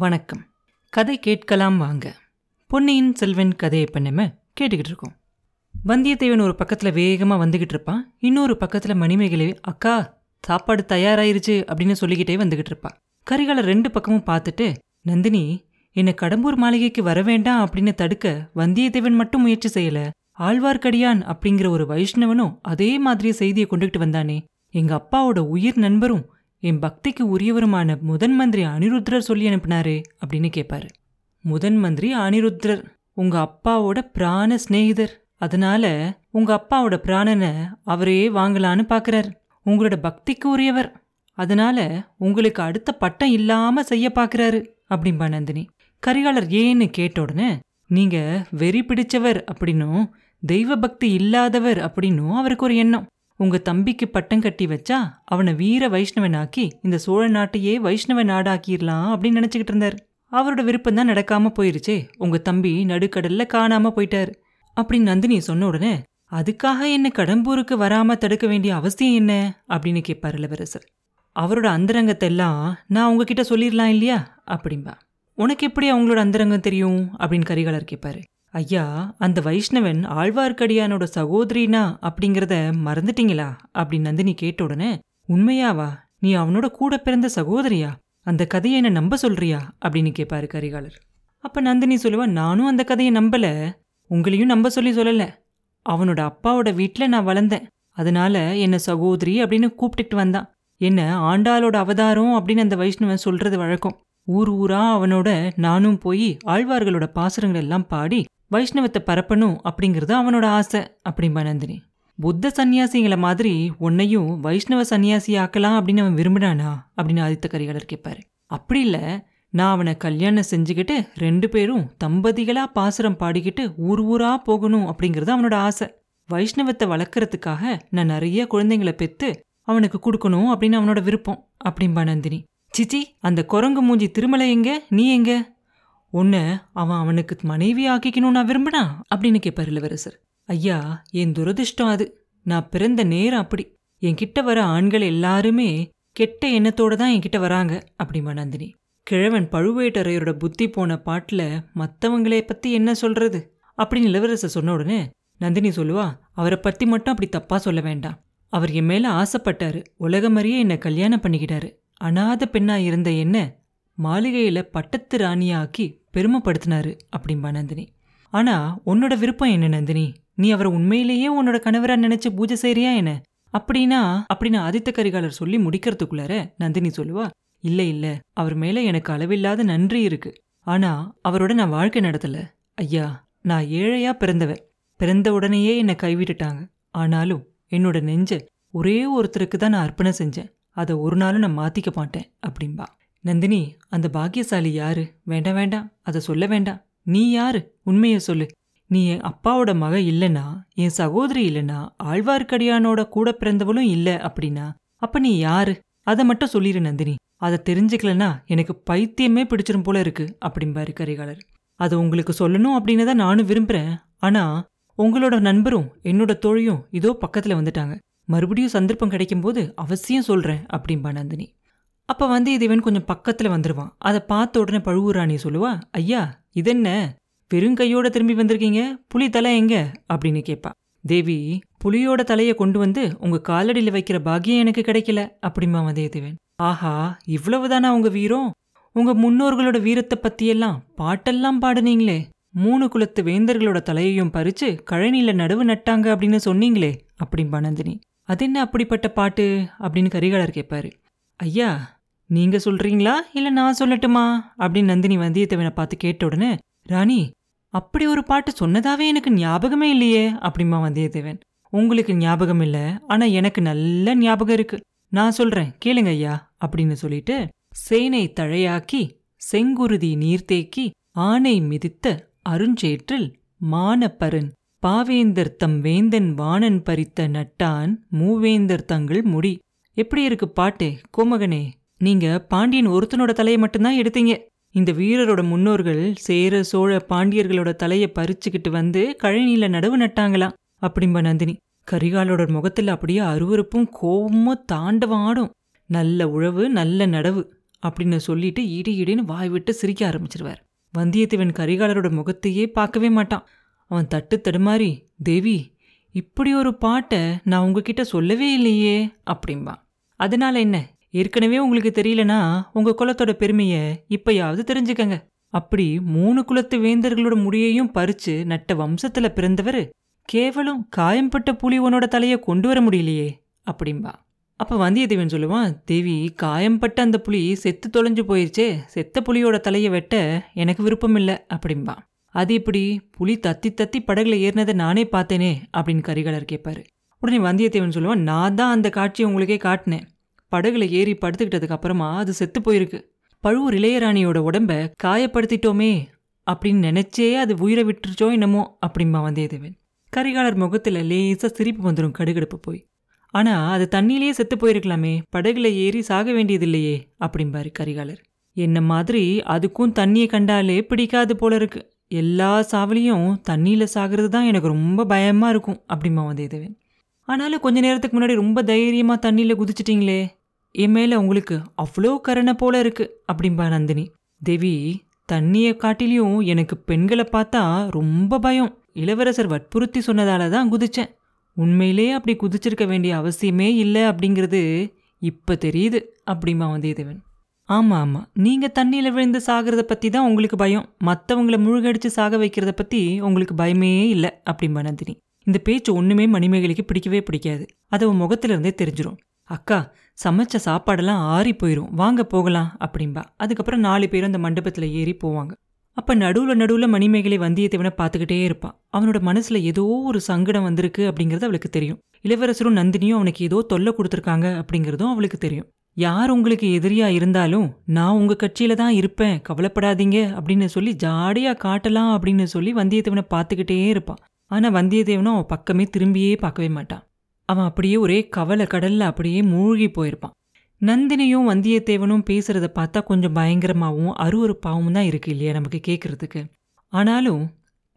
வணக்கம். கதை கேட்கலாம் வாங்க. பொன்னியின் செல்வன் கதையை இப்போ நம்ம கேட்டுக்கிட்டு இருக்கோம். வந்தியத்தேவன் ஒரு பக்கத்தில் வேகமாக வந்துக்கிட்டு இருப்பான். இன்னொரு பக்கத்தில் மணிமேகலை அக்கா சாப்பாடு தயாராயிருச்சு அப்படின்னு சொல்லிக்கிட்டே வந்துக்கிட்டு இருப்பான். கரிகாலை ரெண்டு பக்கமும் பார்த்துட்டு நந்தினி என்னை கடம்பூர் மாளிகைக்கு வர வேண்டாம் அப்படின்னு தடுக்க வந்தியத்தேவன் மட்டும் முயற்சி செய்யல. ஆழ்வார்க்கடியான் அப்படிங்கிற ஒரு வைஷ்ணவனும் அதே மாதிரி செய்தியை கொண்டுகிட்டு வந்தானே. எங்க அப்பாவோட உயிர் நண்பரும் என் பக்திக்கு உரியவருமான முதன் மந்திரி அனிருத்ரர் சொல்லி அனுப்பினாரே அப்படின்னு கேட்பாரு முதன் மந்திரி அனிருத்ரர் உங்க அப்பாவோட பிராண சிநேகிதர். அதனால உங்க அப்பாவோட பிராணனை அவரே வாங்கலான்னு பாக்குறார். உங்களோட பக்திக்கு உரியவர். அதனால உங்களுக்கு அடுத்த பட்டம் இல்லாம செய்ய பாக்குறாரு அப்படிம்பா நந்தினி. கரிகாலர் ஏன்னு கேட்ட உடனே நீங்க வெறி பிடிச்சவர் அப்படின்னும் தெய்வ பக்தி இல்லாதவர் அப்படின்னும் அவருக்கு ஒரு எண்ணம். உங்க தம்பிக்கு பட்டம் கட்டி வச்சா அவனை வீர வைஷ்ணவனாக்கி இந்த சோழ நாட்டையே வைஷ்ணவ நாடாக்கிடலாம் அப்படின்னு நினைச்சுக்கிட்டு இருந்தார். அவரோட விருப்பம் தான் நடக்காம போயிருச்சே. உங்க தம்பி நடுக்கடல்ல காணாம போயிட்டாரு. அப்படின்னு நந்தினி சொன்ன உடனே அதுக்காக என்ன கடம்பூருக்கு வராம தடுக்க வேண்டிய அவசியம் என்ன? அப்படின்னு கேட்பார் இளவரசர். அவரோட அந்தரங்கத்தை எல்லாம் நான் உங்ககிட்ட சொல்லிடலாம் இல்லையா? அப்படிம்பா. உனக்கு எப்படி அவங்களோட அந்தரங்கம் தெரியும்? அப்படின்னு கரிகாலர் கேட்பாரு ஐயா அந்த வைஷ்ணவன் ஆழ்வார்க்கடியானோட சகோதரினா அப்படிங்கிறத மறந்துட்டீங்களா? அப்படின்னு நந்தினி கேட்ட உடனே உண்மையாவா? நீ அவனோட கூட பிறந்த சகோதரியா? அந்த கதையை என்ன நம்ப சொல்றியா? அப்படின்னு கேட்பாரு கரிகாலர். அப்ப நந்தினி சொல்லுவா நானும் அந்த கதையை நம்பல. உங்களையும் நம்ப சொல்லி சொல்லல. அவனோட அப்பாவோட வீட்ல நான் வளர்ந்தேன். அதனால என்ன சகோதரி அப்படின்னு கூப்பிட்டுட்டு வந்தான். என்ன ஆண்டாளோட அவதாரம்? அப்படின்னு அந்த வைஷ்ணவன் சொல்றது வழக்கம். ஊர் ஊரா அவனோட நானும் போய் ஆழ்வார்களோட பாசுரங்கள் எல்லாம் பாடி வைஷ்ணவத்தை பரப்பணும் அப்படிங்கிறது அவனோட ஆசை அப்படிம்பா நந்தினி. புத்த சன்னியாசிங்களை மாதிரி உன்னையும் வைஷ்ணவ சன்னியாசி ஆக்கலாம் அப்படின்னு அவன் விரும்பினானா? அப்படின்னு ஆதித்த கரிகாலர் கேட்பாரு. அப்படி இல்லை நான் அவனை கல்யாணம் செஞ்சுக்கிட்டு ரெண்டு பேரும் தம்பதிகளா பாசுரம் பாடிக்கிட்டு ஊர் ஊரா போகணும் அப்படிங்கிறது அவனோட ஆசை. வைஷ்ணவத்தை வளர்க்குறதுக்காக நான் நிறைய குழந்தைங்களை பெற்று அவனுக்கு கொடுக்கணும் அப்படின்னு அவனோட விருப்பம் அப்படிம்பா நந்தினி. சிச்சி அந்த குரங்கு மூஞ்சி திருமலை எங்க? நீ எங்க? உன்னை அவன் அவனுக்கு மனைவி ஆக்கிக்கணும் நான் விரும்பினா? அப்படின்னு கேட்பார் இளவரசர். ஐயா என் துரதிர்ஷ்டம் அது. நான் பிறந்த நேரம் அப்படி. என்கிட்ட வர ஆண்கள் எல்லாருமே கெட்ட எண்ணத்தோட தான் என்கிட்ட வராங்க அப்படிம்பா நந்தினி. கிழவன் பழுவேட்டரையரோட புத்தி போன பாட்டில் மற்றவங்களை பற்றி என்ன சொல்றது? அப்படின்னு இளவரசர் சொன்ன உடனே நந்தினி சொல்லுவா அவரை பற்றி மட்டும் அப்படி தப்பாக சொல்ல வேண்டாம். அவர் என் மேலே ஆசைப்பட்டாரு. உலகமறியே என்னை கல்யாணம் பண்ணிக்கிட்டாரு. அனாத பெண்ணா இருந்த என்ன மாளிகையில் பட்டத்து ராணியாக்கி பெருமைப்படுத்தினாரு அப்படிம்பா நந்தினி. ஆனால் உன்னோட விருப்பம் என்ன நந்தினி? நீ அவரை உண்மையிலேயே உன்னோட கணவராக நினைச்சு பூஜை செய்கிறியா என்ன? அப்படின்னா அப்படின்னு ஆதித்த கரிகாலர் சொல்லி முடிக்கிறதுக்குள்ளார நந்தினி சொல்லுவா இல்லை இல்லை அவர் மேலே எனக்கு அளவில்லாத நன்றி இருக்கு. ஆனால் அவரோட நான் வாழ்க்கை நடத்தல. ஐயா நான் ஏழையாக பிறந்தவர் பிறந்த உடனேயே என்னை கைவிட்டுட்டாங்க. ஆனாலும் என்னோட நெஞ்ச ஒரே ஒருத்தருக்கு தான் நான் அர்ப்பணம் செஞ்சேன். அதை ஒரு நாளும் நான் மாத்திக்க மாட்டேன். அப்படிம்பா. நந்தினி அந்த பாக்கியசாலி யாரு? வேண்டாம் வேண்டாம். அதை சொல்ல வேண்டாம். நீ யாரு? உண்மையை சொல்லு. நீ என் அப்பாவோட மக இல்லைன்னா என் சகோதரி இல்லைன்னா ஆழ்வார்க்கடியானோட கூட பிறந்தவளும் இல்லை அப்படின்னா அப்ப நீ யாரு? அதை மட்டும் சொல்லிடு நந்தினி. அதை தெரிஞ்சுக்கலனா எனக்கு பைத்தியமே பிடிச்சிரும் போல இருக்கு அப்படிம்பாரு கரிகாலர். அதை உங்களுக்கு சொல்லணும் அப்படின்னு தான் நானும் விரும்புறேன். ஆனா உங்களோட நண்பரும் என்னோட தோழியும் இதோ பக்கத்துல வந்துட்டாங்க. மறுபடியும் சந்தர்ப்பம் கிடைக்கும்போது அவசியம் சொல்றேன் அப்படிம்பா நந்தினி. அப்போ வந்து வந்தியத்தேவன் கொஞ்சம் பக்கத்துல வந்துருவான். அதை பார்த்த உடனே பழுவூராணி சொல்லுவா ஐயா இதென்ன? வெறுங்கையோட திரும்பி வந்திருக்கீங்க? புலி தலை எங்க? அப்படின்னு கேட்பா தேவி புலியோட தலையை கொண்டு வந்து உங்க காலடியில வைக்கிற பாக்கியம் எனக்கு கிடைக்கல அப்படிமா வந்தியத்தேவன். ஆஹா இவ்வளவுதானா உங்க வீரம்? உங்க முன்னோர்களோட வீரத்தை பத்தியெல்லாம் பாட்டெல்லாம் பாடுனீங்களே. மூணு குலத்து வேந்தர்களோட தலையையும் பறிச்சு கழனியில நடுவு நட்டாங்க அப்படின்னு சொன்னீங்களே அப்படிம்பா நந்தினி. அது என்ன அப்படிப்பட்ட பாட்டு? அப்படின்னு கரிகாலர் கேட்பாரு ஐயா நீங்க சொல்றீங்களா? இல்ல நான் சொல்லட்டுமா? அப்படின்னு நந்தினி வந்தியத்தேவனை பார்த்து கேட்ட உடனே ராணி அப்படி ஒரு பாட்டு சொன்னதாவே எனக்கு ஞாபகமே இல்லையே அப்படிமா வந்தியத்தேவன். உங்களுக்கு ஞாபகம் இல்ல ஆனா எனக்கு நல்ல ஞாபகம் இருக்கு. நான் சொல்றேன் கேளுங்க ஐயா அப்படின்னு சொல்லிட்டு சேனை தழையாக்கி செங்குருதி நீர்த்தேக்கி ஆனை மிதித்த அருஞ்சேற்றில் மானப்பரன் பாவேந்தர் தம் வேந்தன் வாணன் பறித்த நட்டான் மூவேந்தர் தங்கள் முடி. எப்படி இருக்கு பாட்டு கோமகனே? நீங்க பாண்டியன் ஒருத்தனோட தலையை மட்டும்தான் எடுத்தீங்க. இந்த வீரரோட முன்னோர்கள் சேர சோழ பாண்டியர்களோட தலையை பறிச்சுக்கிட்டு வந்து கழனியில நடவு நட்டாங்களாம். அப்படிம்பா நந்தினி கரிகாலோட முகத்துல அப்படியே அருவருப்பும் கோபமும் தாண்டவம் ஆடும். நல்ல உழவு நல்ல நடவு அப்படின்னு சொல்லிட்டு இடி இடின்னு வாய் விட்டு சிரிக்க ஆரம்பிச்சிருவார். வந்தியத்தேவன் கரிகாலரோட முகத்தையே பார்க்கவே மாட்டான். அவன் தட்டு தடுமாறி தேவி இப்படி ஒரு பாட்டை நான் உங்ககிட்ட சொல்லவே இல்லையே அப்படிம்பான் அதனால என்ன? ஏற்கனவே உங்களுக்கு தெரியலனா உங்கள் குலத்தோட பெருமையை இப்பயாவது தெரிஞ்சுக்கங்க. அப்படி மூணு குலத்து வேந்தர்களோட முடியையும் பறிச்சு நட்ட வம்சத்தில் பிறந்தவர் கேவலம் காயம்பட்ட புலி உன்னோட தலையை கொண்டு வர முடியலையே. அப்படிம்பா. அப்போ வந்தியத்தேவன் சொல்லுவான் தேவி காயம்பட்ட அந்த புலி செத்து தொலைஞ்சு போயிருச்சே செத்த புலியோட தலையை வெட்ட எனக்கு விருப்பம் இல்லை அப்படிம்பா. அது இப்படி புலி தத்தி தத்தி படகுல ஏறினதை நானே பார்த்தேனே அப்படின்னு கரிகாலர் கேட்பாரு உடனே வந்தியத்தேவன் சொல்லுவான் நான் தான் அந்த காட்சியை உங்களுக்கே காட்டினேன். படகுல ஏறி படுத்துக்கிட்டதுக்கு அப்புறமா அது செத்து போயிருக்கு. பழுவூர் இளையராணியோட உடம்ப காயப்படுத்திட்டோமே அப்படின்னு நினைச்சே அது உயிரை விட்டுருச்சோ என்னமோ அப்படிம்பா வந்தியத்தேவன். கரிகாலர் முகத்துல லேசா சிரிப்பு வந்துடும் கடுகடுப்பு போய். ஆனா அது தண்ணியிலேயே செத்து போயிருக்கலாமே படகுல ஏறி சாக வேண்டியதில்லையே அப்படிம்பாரு கரிகாலர். என்ன மாதிரி அதுக்கும் தண்ணியை கண்டாலே பிடிக்காது போல இருக்கு. எல்லா சாவலியும் தண்ணியில சாகிறது தான் எனக்கு ரொம்ப பயமா இருக்கும் அப்படிம்பா வந்தியத்தேவன். ஆனாலும் கொஞ்ச நேரத்துக்கு முன்னாடி ரொம்ப தைரியமா தண்ணியில குதிச்சிட்டீங்களே என் மேலே உங்களுக்கு அவ்வளோ கருணை போல இருக்கு அப்படிம்பா நந்தினி. தேவி தண்ணியை காட்டிலையும் எனக்கு பெண்களை பார்த்தா ரொம்ப பயம். இளவரசர் வற்புறுத்தி சொன்னதால தான் குதிச்சேன். உண்மையிலே அப்படி குதிச்சிருக்க வேண்டிய அவசியமே இல்லை அப்படிங்கிறது இப்போ தெரியுது அப்படிமா வந்தியத்தேவன். ஆமாம் ஆமாம் நீங்கள் தண்ணியில் விழுந்து சாகிறத பற்றி தான் உங்களுக்கு பயம். மற்றவங்கள முழுகடிச்சு சாக வைக்கிறத பற்றி உங்களுக்கு பயமே இல்லை அப்படிம்பா நந்தினி. இந்த பேச்சு ஒன்றுமே மணிமேகலைக்கு பிடிக்கவே பிடிக்காது. அது உன் முகத்திலிருந்தே தெரிஞ்சிடும் அக்கா சமைச்ச சாப்பாடெல்லாம் ஆறி போயிடும் வாங்க போகலாம் அப்படிம்பா. அதுக்கப்புறம் நாலு பேரும் அந்த மண்டபத்தில் ஏறி போவாங்க. அப்போ நடுவில் நடுவில் மணிமேகலை வந்தியத்தேவனை பார்த்துக்கிட்டே இருப்பான் அவனோட மனசில் ஏதோ ஒரு சங்கடம் வந்திருக்கு அப்படிங்கிறது அவளுக்கு தெரியும். இளவரசரும் நந்தினியும் அவனுக்கு ஏதோ தொல்லை கொடுத்துருக்காங்க அப்படிங்கிறதும் அவளுக்கு தெரியும். யார் உங்களுக்கு எதிரியா இருந்தாலும் நான் உங்க கட்சியில தான் இருப்பேன் கவலைப்படாதீங்க அப்படின்னு சொல்லி ஜாடியா காட்டலாம் அப்படின்னு சொல்லி வந்தியத்தேவனை பார்த்துக்கிட்டே இருப்பான் ஆனா வந்தியத்தேவனும் அவன் பக்கமே திரும்பியே பார்க்கவே மாட்டான். அவன் அப்படியே ஒரே கவலை கடல்ல அப்படியே மூழ்கி போயிருப்பான். நந்தினியும் வந்தியத்தேவனும் பேசுறத பார்த்தா கொஞ்சம் பயங்கரமாகவும் அருவறுப்பாகவும் தான் இருக்கு இல்லையா நமக்கு கேட்கறதுக்கு ஆனாலும்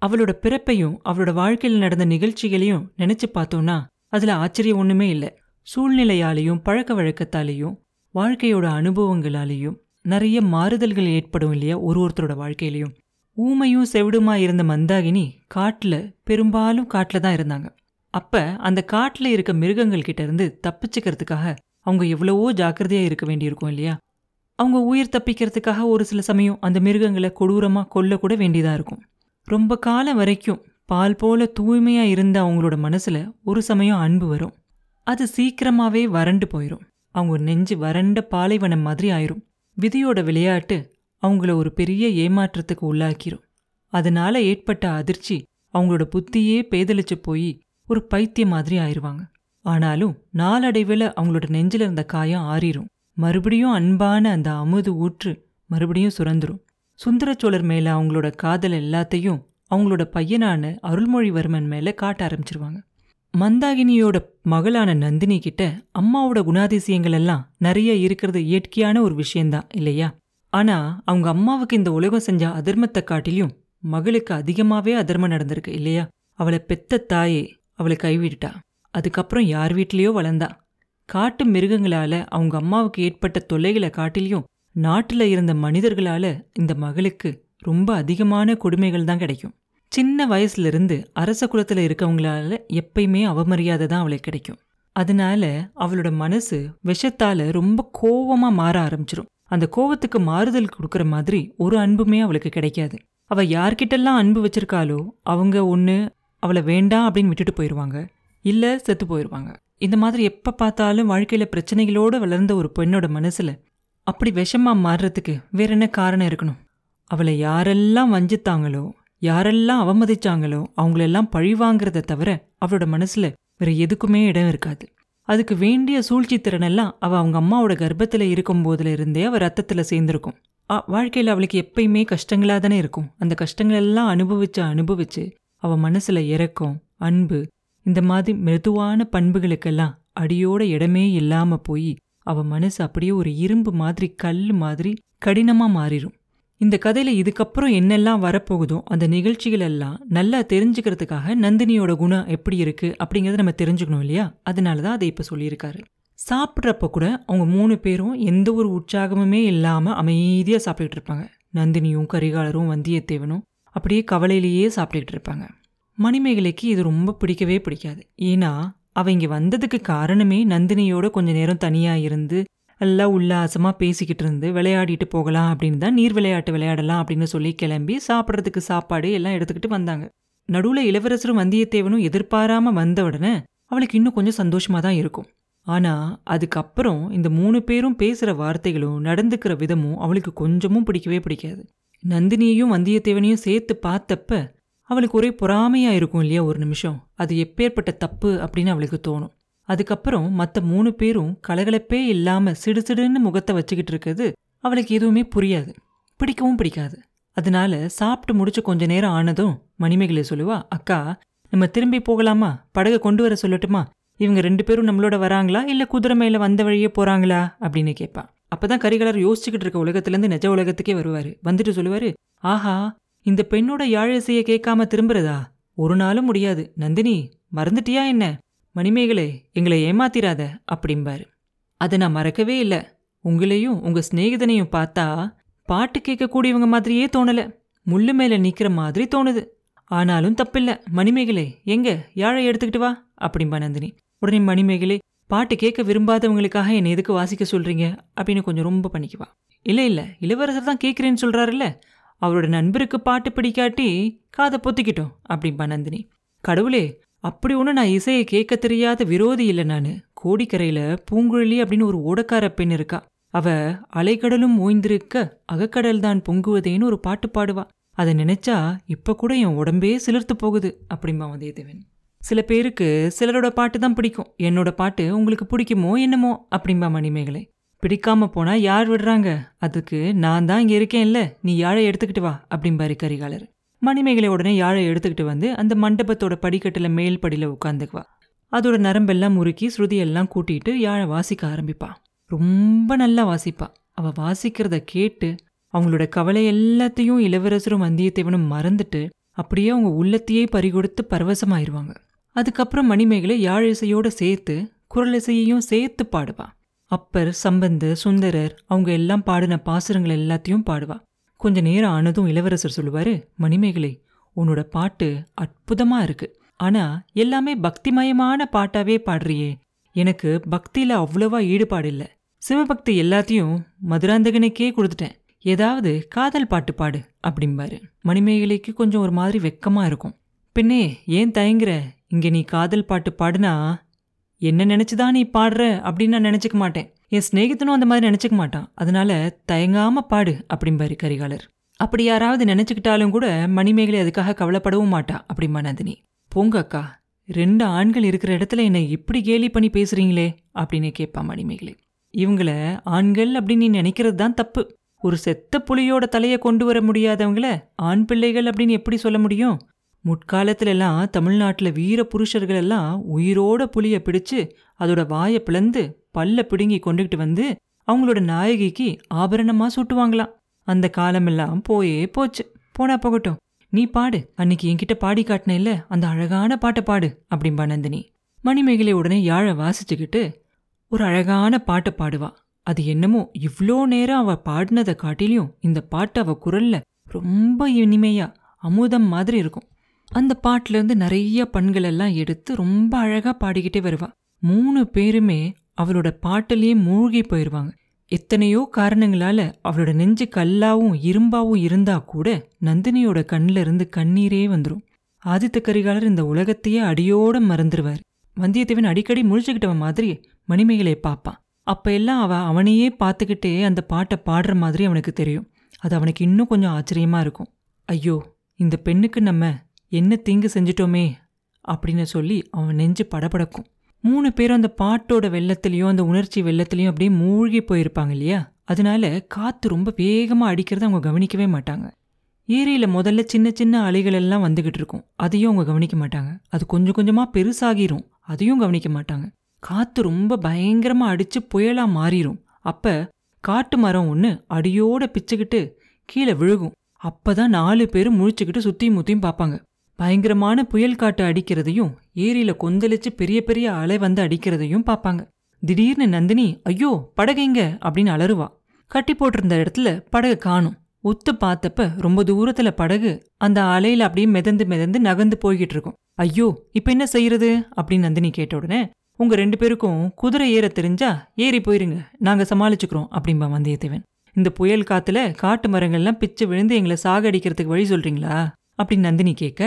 அவளோட பிறப்பையும் அவளோட வாழ்க்கையில் நடந்த நிகழ்ச்சிகளையும் நினைச்சு பார்த்தோம்னா அதுல ஆச்சரியம் ஒண்ணுமே இல்லை. சூழ்நிலையாலேயும் பழக்க வழக்கத்தாலேயும் வாழ்க்கையோட அனுபவங்களாலேயும் நிறைய மாறுதல்கள் ஏற்படும் இல்லையா ஒரு ஒருத்தரோட வாழ்க்கையிலையும். ஊமையும் செவிடுமா இருந்த மந்தாகினி காட்டில் பெரும்பாலும் காட்டில் தான் இருந்தாங்க. அப்ப அந்த காட்டுல இருக்க மிருகங்கள் கிட்ட இருந்து தப்பிச்சுக்கிறதுக்காக அவங்க எவ்வளவோ ஜாக்கிரதையா இருக்க வேண்டியிருக்கும் இல்லையா? அவங்க உயிர் தப்பிக்கிறதுக்காக ஒரு சில சமயம் அந்த மிருகங்களை கொடூரமா கொல்ல கூட வேண்டியதா இருக்கும். ரொம்ப காலம் வரைக்கும் பால் போல தூய்மையா இருந்த அவங்களோட மனசுல ஒரு சமயம் அன்பு வரும். அது சீக்கிரமாவே வறண்டு போயிடும் அவங்க நெஞ்சு வறண்ட பாலைவனம் மாதிரி ஆயிரும். விதியோட விளையாட்டு அவங்கள ஒரு பெரிய ஏமாற்றத்துக்கு உள்ளாக்கிரும். அதனால ஏற்பட்ட அதிர்ச்சி அவங்களோட புத்தியே பேதலிச்சு போய் ஒரு பைத்தியம் மாதிரி ஆயிருவாங்க. ஆனாலும் நாளடைவில் அவங்களோட நெஞ்சில் இருந்த காயம் ஆறிரும். மறுபடியும் அன்பான அந்த அமுது ஊற்று மறுபடியும் சுரந்துரும். சுந்தரச்சோழர் மேல அவங்களோட காதல் எல்லாத்தையும் அவங்களோட பையனான அருள்மொழிவர்மன் மேல காட்ட ஆரம்பிச்சிருவாங்க. மந்தாகினியோட மகளான நந்தினி கிட்ட அம்மாவோட குணாதிசயங்கள் எல்லாம் நிறைய இருக்கிறது இயற்கையான ஒரு விஷயந்தான் இல்லையா? ஆனா அவங்க அம்மாவுக்கு இந்த உலகம் செஞ்ச அதர்மத்தை காட்டிலும் மகளுக்கு அதிகமாவே அதர்மம் நடந்திருக்கு இல்லையா? அவளை பெத்த தாயே அவளை கைவிட்டுட்டா. அதுக்கப்புறம் யார் வீட்லேயோ வளர்ந்தா. காட்டு மிருகங்களால அவங்க அம்மாவுக்கு ஏற்பட்ட தொல்லைகளை காட்டிலையும் நாட்டில் இருந்த மனிதர்களால இந்த மகளுக்கு ரொம்ப அதிகமான கொடுமைகள் தான் கிடைக்கும். சின்ன வயசுல இருந்து அரச குலத்தில் இருக்கவங்களால எப்பயுமே அவமரியாதை தான் அவளுக்கு கிடைக்கும். அதனால அவளோட மனசு விஷத்தால ரொம்ப கோவமாக மாற ஆரம்பிச்சிரும். அந்த கோவத்துக்கு மாறுதல் கொடுக்குற மாதிரி ஒரு அன்புமே அவளுக்கு கிடைக்காது. அவ யார்கிட்டெல்லாம் அன்பு வச்சிருக்காளோ அவங்க ஒன்று அவளை வேண்டாம் அப்படின்னு விட்டுட்டு போயிடுவாங்க இல்லை செத்து போயிடுவாங்க இந்த மாதிரி எப்போ பார்த்தாலும் வாழ்க்கையில் பிரச்சனைகளோடு வளர்ந்த ஒரு பெண்ணோட மனசில் அப்படி விஷமா மாறுறதுக்கு வேற என்ன காரணம் இருக்கணும்? அவளை யாரெல்லாம் வஞ்சித்தாங்களோ யாரெல்லாம் அவமதிச்சாங்களோ அவங்களெல்லாம் பழிவாங்கிறத தவிர அவளோட மனசுல வேற எதுக்குமே இடம் இருக்காது. அதுக்கு வேண்டிய சூழ்ச்சி திறனெல்லாம் அவ அவங்க அம்மாவோட கர்ப்பத்துல இருக்கும் போதுல இருந்தே அவ ரத்தத்துல சேர்ந்துருக்கும். வாழ்க்கையில அவளுக்கு எப்பயுமே கஷ்டங்களா தானே இருக்கும். அந்த கஷ்டங்கள் எல்லாம் அனுபவிச்சு அனுபவிச்சு அவ மனசுல இறக்கம் அன்பு இந்த மாதிரி மெதுவான பண்புகளுக்கெல்லாம் அடியோட இடமே இல்லாம போய் அவ மனசு அப்படியே ஒரு இரும்பு மாதிரி கல் மாதிரி கடினமா மாறிடும் இந்த கதையில இதுக்கப்புறம் என்னெல்லாம் வரப்போகுதோ அந்த நிகழ்ச்சிகள் எல்லாம் நல்லா தெரிஞ்சுக்கிறதுக்காக நந்தினியோட குணம் எப்படி இருக்கு அப்படிங்கறத நம்ம தெரிஞ்சுக்கணும் இல்லையா? அதனால தான் அதை இப்ப சொல்லியிருக்காரு. சாப்பிட்றப்ப கூட அவங்க மூணு பேரும் எந்த ஒரு உற்சாகமுமே இல்லாமல் அமைதியாக சாப்பிட்டுட்டு இருப்பாங்க. நந்தினியும் கரிகாலரும் வந்தியத்தேவனும் அப்படியே கவலையிலேயே சாப்பிட்டுக்கிட்டு இருப்பாங்க. மணிமேகலைக்கு இது ரொம்ப பிடிக்கவே பிடிக்காது. ஏன்னா அவள் இங்கே வந்ததுக்கு காரணமே நந்தினியோட கொஞ்ச நேரம் தனியாக இருந்து எல்லாம் உல்லாசமாக பேசிக்கிட்டு இருந்து விளையாடிட்டு போகலாம் அப்படின்னு தான் நீர் விளையாட்டு விளையாடலாம் அப்படின்னு சொல்லி கிளம்பி சாப்பிட்றதுக்கு சாப்பாடு எல்லாம் எடுத்துக்கிட்டு வந்தாங்க. நடுவில் இளவரசரும் வந்தியத்தேவனும் எதிர்பாராமல் வந்த உடனே அவளுக்கு இன்னும் கொஞ்சம் சந்தோஷமாக தான் இருக்கும். ஆனால் அதுக்கப்புறம் இந்த மூணு பேரும் பேசுகிற வார்த்தைகளும் நடந்துக்கிற விதமும் அவளுக்கு கொஞ்சமும் பிடிக்கவே பிடிக்காது. நந்தினியையும் வந்தியத்தேவனையும் சேர்த்து பார்த்தப்ப அவளுக்கு ஒரே பொறாமையா இருக்கும் இல்லையா ஒரு நிமிஷம். அது எப்பேற்பட்ட தப்பு அப்படின்னு அவளுக்கு தோணும். அதுக்கப்புறம் மற்ற மூணு பேரும் கலகலப்பே இல்லாம சிடுசிடுன்னு முகத்தை வச்சுக்கிட்டு இருக்கிறது அவளுக்கு எதுவுமே புரியாது. பிடிக்கவும் பிடிக்காது. அதனால சாப்பிட்டு முடிச்சு கொஞ்ச நேரம் ஆனதும் மணிமேகலை சொல்லுவா அக்கா நம்ம திரும்பி போகலாமா? படகை கொண்டு வர சொல்லட்டுமா? இவங்க ரெண்டு பேரும் நம்மளோட வராங்களா? இல்ல குதிரை மேல வந்த வழியே போறாங்களா? அப்படின்னு கேட்பா அப்பதான் கரிகாலர் யோசிச்சுக்கிட்டு இருக்க உலகத்திலேருந்து நிஜ உலகத்துக்கே வருவாரு. வந்துட்டு சொல்லுவாரு ஆஹா இந்த பெண்ணோட யாழிசையை கேட்காம திரும்புறதா? ஒரு நாளும் முடியாது. நந்தினி மறந்துட்டியா என்ன? மணிமேகலை எங்களை ஏமாத்திராத அப்படிம்பாரு. அதை நான் மறக்கவே இல்லை. உங்களையும் உங்க சிநேகிதனையும் பார்த்தா பாட்டு கேட்கக்கூடியவங்க மாதிரியே தோணல. முள்ளு மேல நிக்கிற மாதிரி தோணுது. ஆனாலும் தப்பில்ல. மணிமேகலை எங்க? யாழை எடுத்துக்கிட்டு வா அப்படிம்பா நந்தினி. உடனே மணிமேகலை பாட்டு கேட்க விரும்பாதவங்களுக்காக என்னை எதுக்கு வாசிக்க சொல்கிறீங்க அப்படின்னு கொஞ்சம் ரொம்ப பண்ணிக்குவா இல்லை இல்லை இளவரசர் தான் கேட்குறேன்னு சொல்கிறாருல்ல அவரோட நண்பருக்கு பாட்டு பிடிக்காட்டி காதை பொத்திக்கிட்டோம் அப்படிம்பா நந்தினி. கடவுளே அப்படி ஒன்று நான் இசையை கேட்க தெரியாத விரோதி இல்லை நான். கோடிக்கரையில் பூங்குழலி அப்படின்னு ஒரு ஓடக்கார பெண் இருக்கா. அவ அலைக்கடலும் ஓய்ந்திருக்க அகக்கடல் தான் பொங்குவதேன்னு ஒரு பாட்டு பாடுவா. அதை நினைச்சா இப்போ கூட என் உடம்பே சிலிர்த்து போகுது அப்படிம்பா வந்தியத்தேவன். சில பேருக்கு சிலரோட பாட்டு தான் பிடிக்கும். என்னோட பாட்டு உங்களுக்கு பிடிக்குமோ என்னமோ அப்படிம்பா மணிமேகலை. பிடிக்காம போனா யார் விடுறாங்க? அதுக்கு நான் தான் இங்க இருக்கேன்ல நீ யாழை எடுத்துக்கிட்டு வா அப்படிம்பாரு கரிகாலர். மணிமேகலை உடனே யாழை எடுத்துக்கிட்டு வந்து அந்த மண்டபத்தோட படிக்கட்டுல மேல் படியில உட்காந்துக்குவா. அதோட நரம்பெல்லாம் முறுக்கி ஸ்ருதியெல்லாம் கூட்டிட்டு யாழை வாசிக்க ஆரம்பிப்பா. ரொம்ப நல்லா வாசிப்பா. அவ வாசிக்கிறத கேட்டு அவங்களோட கவலை எல்லாத்தையும் இளவரசரும் வந்தியத்தேவனும் மறந்துட்டு அப்படியே அவங்க உள்ளத்தையே பறிகொடுத்து பரவசமாயிருவாங்க. அதுக்கப்புறம் மணிமேகலை யாழ் சேர்த்து குரல் இசையையும் சேர்த்து பாடுவா. அப்பர் சம்பந்து சுந்தரர் அவங்க எல்லாம் பாடின பாசுரங்கள் எல்லாத்தையும் பாடுவா. கொஞ்ச நேரம் ஆனதும் இளவரசர் சொல்லுவார் மணிமேகலை உன்னோட பாட்டு அற்புதமாக இருக்கு. ஆனால் எல்லாமே பக்திமயமான பாட்டாவே பாடுறியே. எனக்கு பக்தியில் அவ்வளவா ஈடுபாடு இல்லை. சிவபக்தி எல்லாத்தையும் மதுராந்தகனுக்கே கொடுத்துட்டேன். ஏதாவது காதல் பாட்டு பாடு அப்படிம்பாரு. மணிமேகலைக்கு கொஞ்சம் ஒரு மாதிரி வெக்கமாக இருக்கும். பின்னே ஏன் தயங்குற? இங்க நீ காதல் பாட்டு பாடுனா என்ன நினைச்சுதான் நீ பாடுற? அப்படின்னு நான் நினைச்சுக்க மாட்டேன். என் ஸ்நேகித்தனும் அந்த மாதிரி நினைச்சுக்க மாட்டான். அதனால தயங்காம பாடு அப்படிம்பாரு கரிகாலர். அப்படி யாராவது நினைச்சுக்கிட்டாலும் கூட மணிமேகலை அதுக்காக கவலைப்படவும் மாட்டா அப்படிமா நந்தினி. போங்க அக்கா ரெண்டு ஆண்கள் இருக்கிற இடத்துல என்னை இப்படி கேலி பண்ணி பேசுறீங்களே? அப்படின்னு கேட்பா மணிமேகலை. இவங்கள ஆண்கள் அப்படின்னு நீ நினைக்கிறது தான் தப்பு. ஒரு செத்த புலியோட தலையை கொண்டு வர முடியாதவங்கள ஆண் பிள்ளைகள் அப்படின்னு எப்படி சொல்ல முடியும்? முற்காலத்துல எல்லாம் தமிழ்நாட்டில் வீர புருஷர்கள் எல்லாம் உயிரோட புலியை பிடிச்சு அதோட வாயை பிளந்து பல்ல பிடுங்கி கொண்டுகிட்டு வந்து அவங்களோட நாயகிக்கு ஆபரணமா சுட்டுவாங்களாம். அந்த காலமெல்லாம் போயே போச்சு. போனா போகட்டும். நீ பாடு. அன்னைக்கு என்கிட்ட பாடி காட்டின இல்ல அந்த அழகான பாட்டை பாடு அப்படிம்பா நந்தினி. மணிமேகலை உடனே யாழை வாசிச்சுக்கிட்டு ஒரு அழகான பாட்டை பாடுவா. அது என்னமோ இவ்ளோ நேரம் அவ பாடினதை காட்டிலையும் இந்த பாட்டு அவ குரல்ல ரொம்ப இனிமையா அமுதம் மாதிரி இருக்கும். அந்த பாட்டிலேருந்து நிறைய பண்கள் எல்லாம் எடுத்து ரொம்ப அழகாக பாடிக்கிட்டே வருவாள் மூணு பேருமே அவளோட பாட்டிலேயே மூழ்கி போயிடுவாங்க எத்தனையோ காரணங்களால அவளோட நெஞ்சு கல்லாவும் இரும்பாவும் இருந்தா கூட நந்தினியோட கண்ணில இருந்து கண்ணீரே வந்துடும் ஆதித்த கரிகாலர் இந்த உலகத்தையே அடியோட மறந்துடுவார் வந்தியத்தேவன் அடிக்கடி முழிச்சுக்கிட்டவ மாதிரி மணிமேகலையை பார்ப்பான் அப்போ எல்லாம் அவ அவனையே பார்த்துக்கிட்டே அந்த பாட்டை பாடுற மாதிரி அவனுக்கு தெரியும். அது அவனுக்கு இன்னும் கொஞ்சம் ஆச்சரியமா இருக்கும். ஐயோ இந்த பெண்ணுக்கு நம்ம என்ன தீங்கு செஞ்சிட்டோமே அப்படின்னு சொல்லி அவன் நெஞ்சு படபடக்கும். மூணு பேரும் அந்த பாட்டோட வெள்ளத்துலேயும் அந்த உணர்ச்சி வெள்ளத்துலேயும் அப்படியே மூழ்கி போயிருப்பாங்க இல்லையா? அதனால காற்று ரொம்ப வேகமா அடிக்கிறத அவங்க கவனிக்கவே மாட்டாங்க. ஏரியில முதல்ல சின்ன சின்ன அலைகள் எல்லாம் வந்துகிட்டு இருக்கும். அதையும் அவங்க கவனிக்க மாட்டாங்க. அது கொஞ்சம் கொஞ்சமா பெருசாகிரும். அதையும் கவனிக்க மாட்டாங்க. காற்று ரொம்ப பயங்கரமா அடிச்சு புயலா மாறிடும் அப்போ காட்டு மரம் ஒன்று அடியோட பிச்சுக்கிட்டு கீழே விழுகும். அப்பதான் நாலு பேரும் முழிச்சுக்கிட்டு சுத்தியும் முத்தியும் பார்ப்பாங்க. பயங்கரமான புயல் காட்டு அடிக்கிறதையும் ஏரியில கொந்தளிச்சு பெரிய பெரிய அலை வந்து அடிக்கிறதையும் பார்ப்பாங்க திடீர்னு நந்தினி ஐயோ படகைங்க அப்படின்னு அலறுவா. கட்டி போட்டிருந்த இடத்துல படகு காணும். உத்து பார்த்தப்ப ரொம்ப தூரத்துல படகு அந்த அலையில அப்படியே மிதந்து மிதந்து நகர்ந்து போய்கிட்டு இருக்கும். ஐயோ இப்ப என்ன செய்யறது? அப்படின்னு நந்தினி கேட்ட உடனே உங்க ரெண்டு பேருக்கும் குதிரை ஏற தெரிஞ்சா ஏறி போயிருங்க. நாங்க சமாளிச்சுக்கிறோம் அப்படிம்பா வந்தியத்தேவன். இந்த புயல் காத்துல காட்டு மரங்கள்லாம் பிச்சு விழுந்து எங்களை சாகடிக்கிறதுக்கு வழி சொல்றீங்களா? அப்படின்னு நந்தினி கேட்க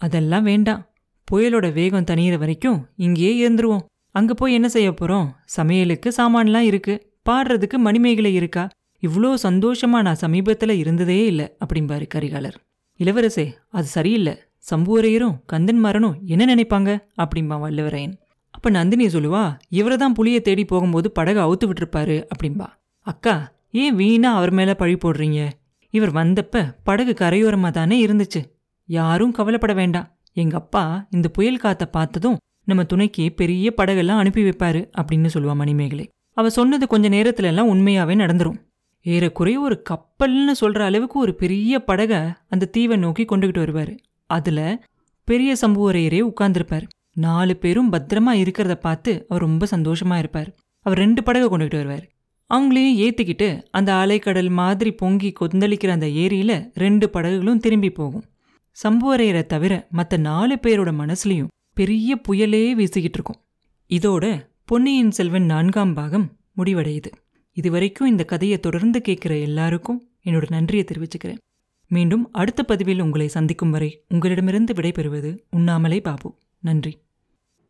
அதெல்லாம் வேண்டாம். புயலோட வேகம் தனியிற வரைக்கும் இங்கேயே இருந்துருவோம். அங்க போய் என்ன செய்ய போறோம்? சமையலுக்கு சாமான்லாம் இருக்கு. பாடுறதுக்கு மணிமேகலை இருக்கா? இவ்வளோ சந்தோஷமா நான் சமீபத்துல இருந்ததே இல்லை அப்படிம்பாரு கரிகாலர். இளவரசே அது சரியில்லை. சம்புவரையரும் கந்தன் மரனும் என்ன நினைப்பாங்க? அப்படிம்பா வல்லவரையன் அப்ப நந்தினி சொல்லுவா இவரை தான் புளியை தேடி போகும்போது படகு அவுத்து விட்டுருப்பாரு அப்படிம்பா. அக்கா ஏன் வீணா அவர் மேல பழி போடுறீங்க? இவர் வந்தப்ப படகு கரையோரமா தானே இருந்துச்சு. யாரும் கவலைப்பட வேண்டாம். எங்க அப்பா இந்த புயல் காத்த பார்த்ததும் நம்ம துணைக்கு பெரிய படகெல்லாம் அனுப்பி வைப்பாரு அப்படின்னு சொல்லுவா மணிமேகலை. அவ சொன்னது கொஞ்ச நேரத்துல எல்லாம் உண்மையாவே நடந்துரும். ஏறக்குறைய ஒரு கப்பல்னு சொல்ற அளவுக்கு ஒரு பெரிய படக அந்த தீவை நோக்கி கொண்டுகிட்டு வருவாரு. அதுல பெரிய சம்புவரையரே உட்கார்ந்துருப்பார். நாலு பேரும் பத்திரமா இருக்கிறத பார்த்து அவர் ரொம்ப சந்தோஷமா இருப்பார். அவர் ரெண்டு படகை கொண்டுகிட்டு வருவார். அவங்களையும் ஏற்றிக்கிட்டு அந்த அலைக்கடல் மாதிரி பொங்கி கொந்தளிக்கிற அந்த ஏரியில ரெண்டு படகுகளும் திரும்பி போகும். சம்புவரையரை தவிர மற்ற நாலு பேரோட மனசுலயும் பெரிய புயலே வீசிக்கிட்டு இருக்கும். இதோட பொன்னியின் செல்வன் நான்காம் பாகம் முடிவடையுது. இதுவரைக்கும் இந்த கதையை தொடர்ந்து கேட்குற எல்லாருக்கும் என்னோட நன்றியை தெரிவிச்சுக்கிறேன். மீண்டும் அடுத்த பதிவில் உங்களை சந்திக்கும் வரை உங்களிடமிருந்து விடைபெறுவது உண்ணாமலே பாபு. நன்றி.